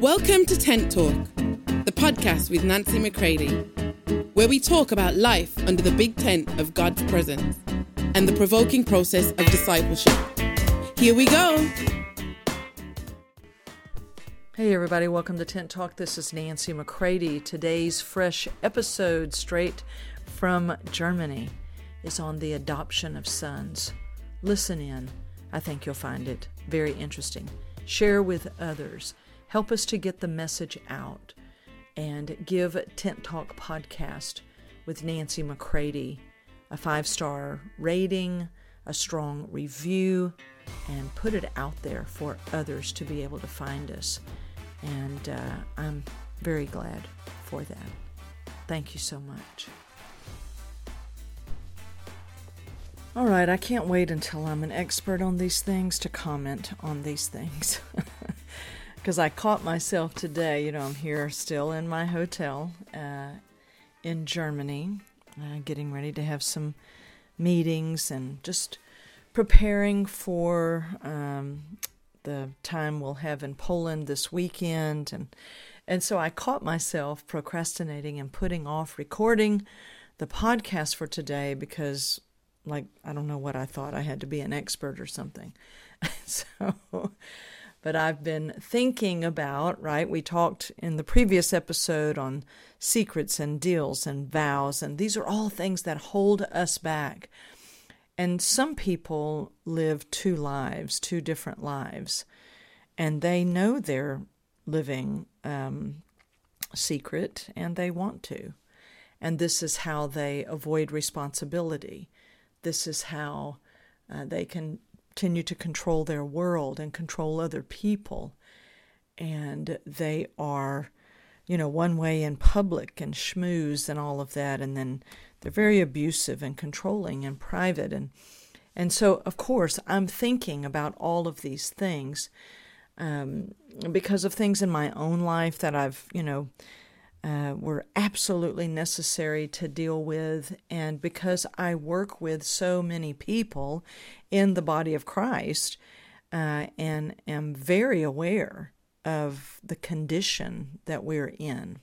Welcome to Tent Talk, the podcast with Nancy McCready, where we talk about life under the big tent of God's presence and the provoking process of discipleship. Here we go. Hey, everybody, welcome to Tent Talk. This is Nancy McCready. Today's fresh episode, straight from Germany, is on the adoption of sons. Listen in. I think you'll find it very interesting. Share with others. Help us to get the message out and give Tent Talk Podcast with Nancy McCready a five star rating, a strong review, and put it out there for others to be able to find us. And uh, I'm very glad for that. Thank you so much. All right, I can't wait until I'm an expert on these things to comment on these things. because I caught myself today. You know, I'm here still in my hotel uh, in Germany, uh, getting ready to have some meetings and just preparing for um, the time we'll have in Poland this weekend. And, and so I caught myself procrastinating and putting off recording the podcast for today because, like, I don't know what I thought I had to be an expert or something. so but I've been thinking about, right? We talked in the previous episode on secrets and deals and vows, and these are all things that hold us back. And some people live two lives, two different lives, and they know they're living um, secret and they want to. And this is how they avoid responsibility. This is how uh, they can continue to control their world and control other people. And they are, you know, one way in public and schmooze and all of that. And then they're very abusive and controlling in private. And, and so, of course, I'm thinking about all of these things um, because of things in my own life that I've, you know, uh, were absolutely necessary to deal with. And because I work with so many people in the body of Christ uh, and am very aware of the condition that we're in.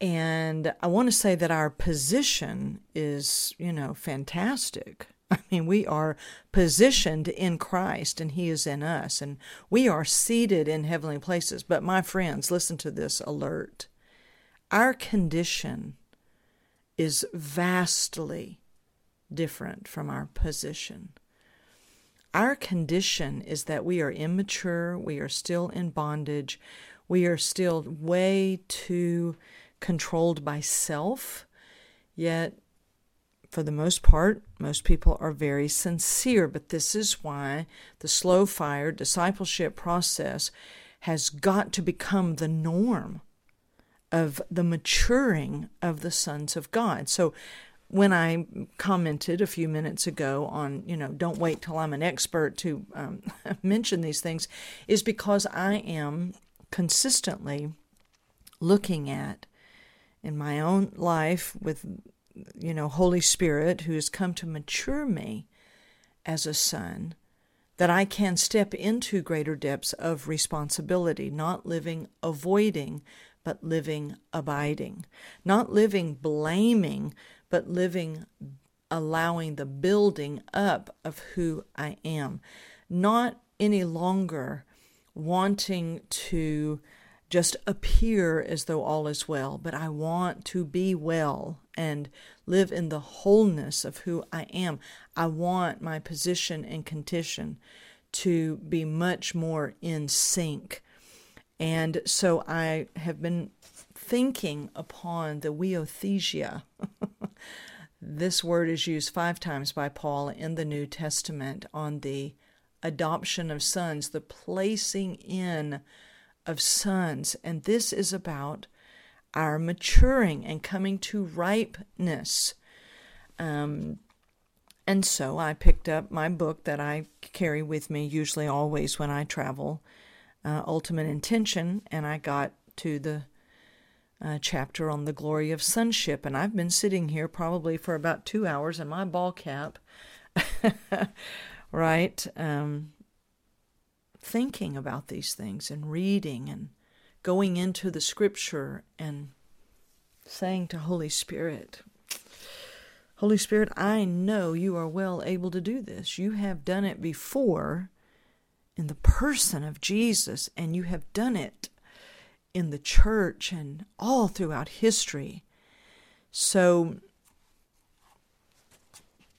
And I want to say that our position is, you know, fantastic. I mean, we are positioned in Christ and He is in us, and we are seated in heavenly places. But, my friends, listen to this alert. Our condition is vastly different from our position. Our condition is that we are immature, we are still in bondage, we are still way too controlled by self, yet for the most part, most people are very sincere, but this is why the slow fire discipleship process has got to become the norm of the maturing of the sons of God. So when I commented a few minutes ago on, you know, don't wait till I'm an expert to um, mention these things, is because I am consistently looking at in my own life with you know, Holy Spirit who has come to mature me as a son, that I can step into greater depths of responsibility, not living avoiding, but living abiding, not living blaming, but living allowing the building up of who I am, not any longer wanting to just appear as though all is well, but I want to be well and live in the wholeness of who I am. I want my position and condition to be much more in sync. And so I have been thinking upon the huiothesia. this word is used five times by Paul in the New Testament on the adoption of sons, the placing in of sons. And this is about our maturing and coming to ripeness. Um, and so I picked up my book that I carry with me, usually always when I travel, uh, Ultimate Intention, and I got to the uh, chapter on the glory of sonship. And I've been sitting here probably for about two hours in my ball cap, right? Um, thinking about these things and reading and going into the scripture and saying to Holy Spirit, Holy Spirit, I know you are well able to do this. You have done it before in the person of Jesus, and you have done it in the church and all throughout history. So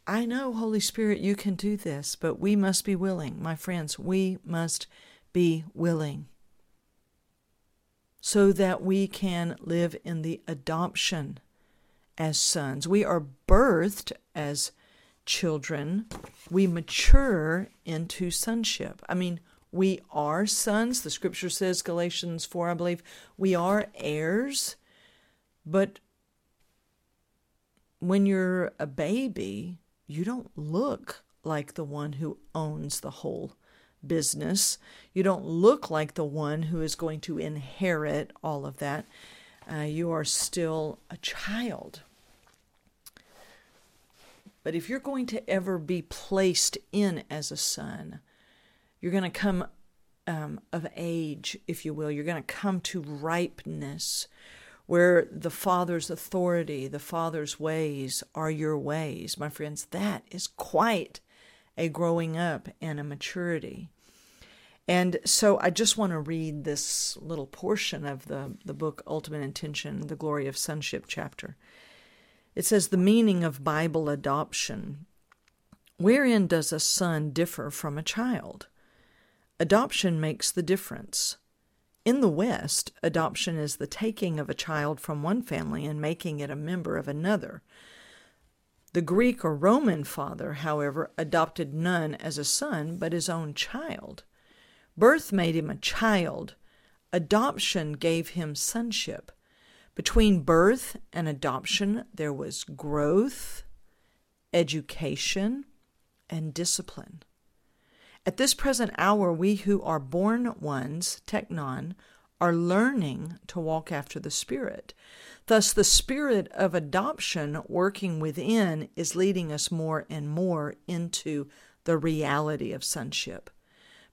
I know, Holy Spirit, you can do this, but we must be willing. My friends, we must be willing so that we can live in the adoption as sons. We are birthed as children, we mature into sonship. I mean, we are sons. The scripture says, Galatians 4, I believe, we are heirs. But when you're a baby, you don't look like the one who owns the whole business. You don't look like the one who is going to inherit all of that. Uh, you are still a child. But if you're going to ever be placed in as a son, you're going to come um, of age, if you will. You're going to come to ripeness where the Father's authority, the Father's ways are your ways. My friends, that is quite a growing up and a maturity. And so I just want to read this little portion of the, the book, Ultimate Intention, The Glory of Sonship chapter. It says, The meaning of Bible adoption. Wherein does a son differ from a child? Adoption makes the difference. In the West, adoption is the taking of a child from one family and making it a member of another. The Greek or Roman father, however, adopted none as a son, but his own child. Birth made him a child. Adoption gave him sonship. Between birth and adoption, there was growth, education, and discipline. At this present hour, we who are born ones, teknon, are learning to walk after the Spirit. Thus, the Spirit of adoption working within is leading us more and more into the reality of sonship.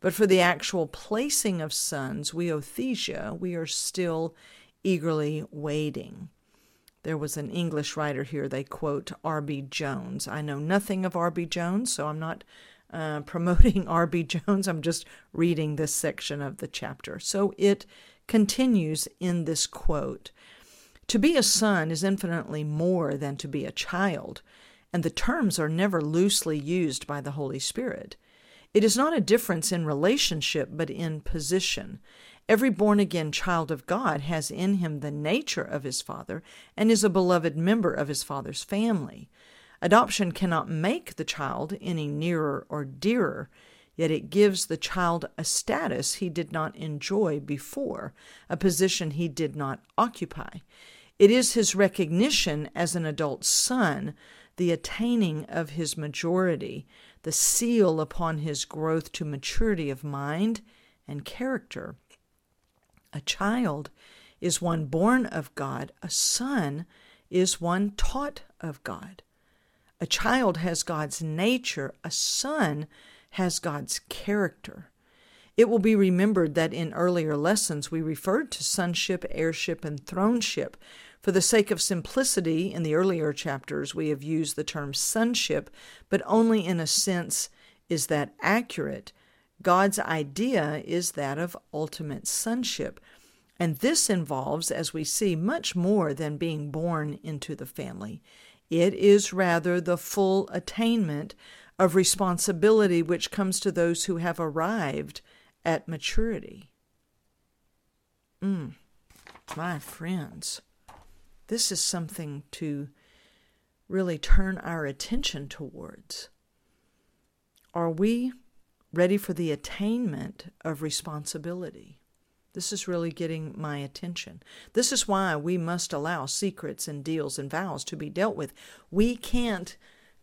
But for the actual placing of sons, huiothesia, we are still eagerly waiting. There was an English writer here, they quote R.B. Jones. I know nothing of R.B. Jones, so I'm not uh, promoting R.B. Jones. I'm just reading this section of the chapter. So it continues in this quote To be a son is infinitely more than to be a child, and the terms are never loosely used by the Holy Spirit. It is not a difference in relationship, but in position. Every born again child of God has in him the nature of his father and is a beloved member of his father's family. Adoption cannot make the child any nearer or dearer, yet it gives the child a status he did not enjoy before, a position he did not occupy. It is his recognition as an adult son, the attaining of his majority, the seal upon his growth to maturity of mind and character. A child is one born of God, a son is one taught of God. A child has God's nature, a son has God's character. It will be remembered that in earlier lessons we referred to sonship, heirship, and throneship. For the sake of simplicity, in the earlier chapters we have used the term sonship, but only in a sense is that accurate. God's idea is that of ultimate sonship. And this involves, as we see, much more than being born into the family. It is rather the full attainment of responsibility which comes to those who have arrived at maturity. Mm, my friends, this is something to really turn our attention towards. Are we ready for the attainment of responsibility? This is really getting my attention. This is why we must allow secrets and deals and vows to be dealt with. We can't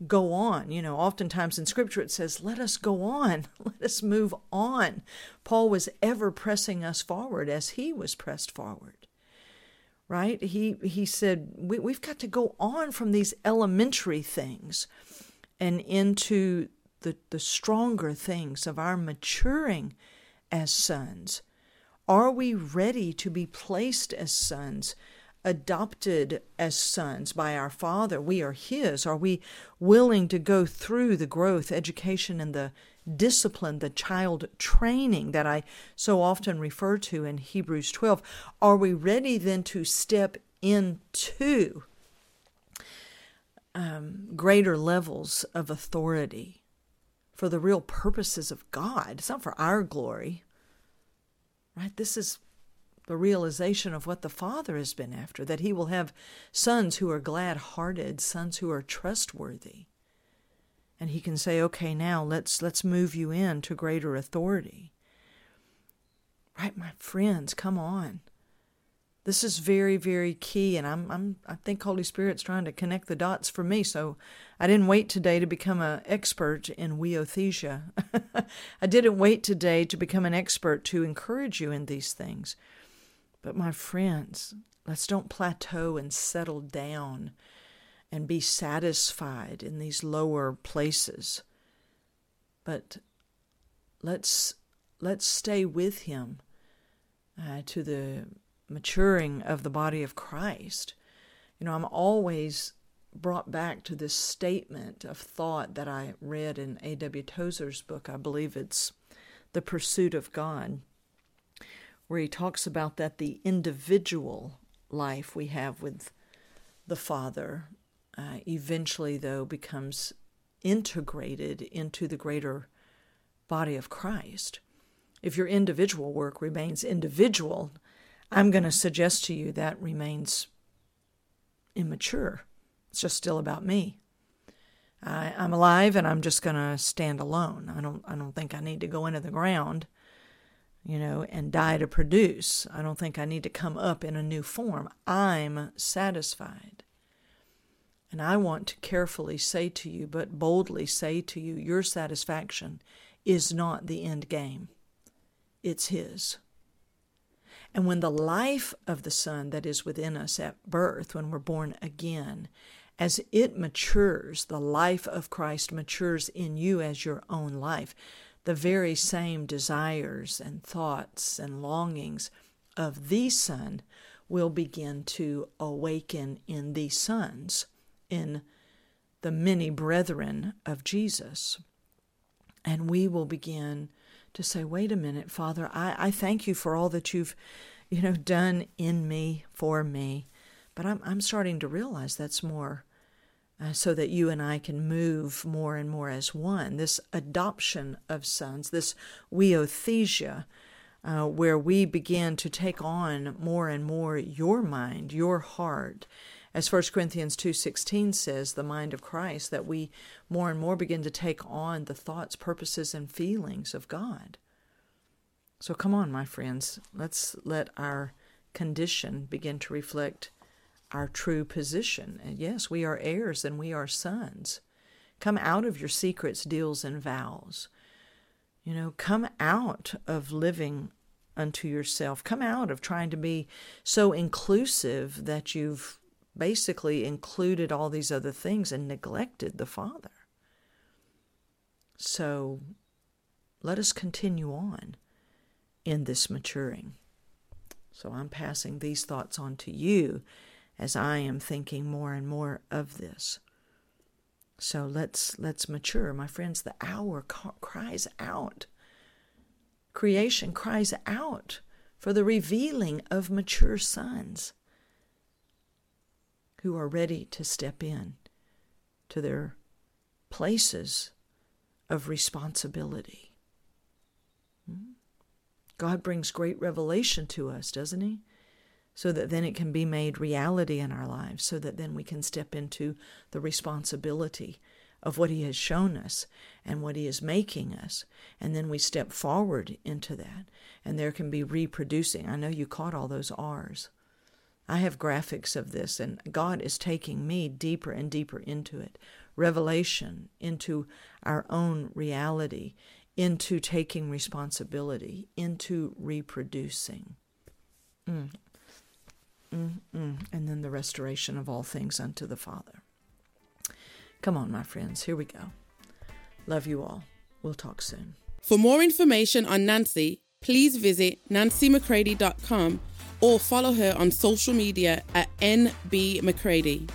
go on. You know, oftentimes in scripture it says, let us go on, let us move on. Paul was ever pressing us forward as he was pressed forward. Right? He he said, we, we've got to go on from these elementary things and into the, the stronger things of our maturing as sons? Are we ready to be placed as sons, adopted as sons by our Father? We are His. Are we willing to go through the growth, education, and the discipline, the child training that I so often refer to in Hebrews 12? Are we ready then to step into um, greater levels of authority for the real purposes of God? It's not for our glory Right? This is the realization of what the Father has been after that He will have sons who are glad hearted, sons who are trustworthy. And He can say, okay, now let's, let's move you into greater authority. Right, my friends, come on. This is very, very key, and I'm, I'm, I think Holy Spirit's trying to connect the dots for me. So I didn't wait today to become an expert in huiothesia. I didn't wait today to become an expert to encourage you in these things. But my friends, let's don't plateau and settle down and be satisfied in these lower places. But let's let's stay with Him uh, to the maturing of the body of Christ. You know, I'm always brought back to this statement of thought that I read in A.W. Tozer's book. I believe it's The Pursuit of God, where he talks about that the individual life we have with the Father uh, eventually, though, becomes integrated into the greater body of Christ. If your individual work remains individual, I'm going to suggest to you that remains immature. It's just still about me. I, I'm alive and I'm just going to stand alone. I don't, I don't think I need to go into the ground, you know, and die to produce. I don't think I need to come up in a new form. I'm satisfied. And I want to carefully say to you, but boldly say to you, your satisfaction is not the end game, it's His. And when the life of the Son that is within us at birth, when we're born again, as it matures, the life of Christ matures in you as your own life. The very same desires and thoughts and longings of the Son will begin to awaken in the sons, in the many brethren of Jesus. And we will begin to say, wait a minute, Father, I, I thank you for all that you've, you know, done in me, for me. But I'm, I'm starting to realize that's more uh, so that you and I can move more and more as one. This adoption of sons, this huiothesia, uh, where we begin to take on more and more your mind, your heart. As 1 Corinthians 2:16 says, the mind of Christ, that we more and more begin to take on the thoughts, purposes, and feelings of God. So come on, my friends, let's let our condition begin to reflect our true position. And yes, we are heirs and we are sons. Come out of your secrets, deals, and vows. You know, come out of living unto yourself. Come out of trying to be so inclusive that you've basically included all these other things and neglected the Father. So let us continue on in this maturing. So I'm passing these thoughts on to you as I am thinking more and more of this. So let's let's mature, my friends. The hour cries out. Creation cries out for the revealing of mature sons who are ready to step in to their places of responsibility. Hmm? God brings great revelation to us, doesn't He? So that then it can be made reality in our lives, so that then we can step into the responsibility of what He has shown us and what He is making us. And then we step forward into that, and there can be reproducing. I know you caught all those R's. I have graphics of this, and God is taking me deeper and deeper into it. Revelation into our own reality, into taking responsibility, into reproducing. Mm. Mm-mm. And then the restoration of all things unto the Father. Come on, my friends, here we go. Love you all. We'll talk soon. For more information on Nancy, please visit nancymccready.com or follow her on social media at NB McCready.